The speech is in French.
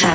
ça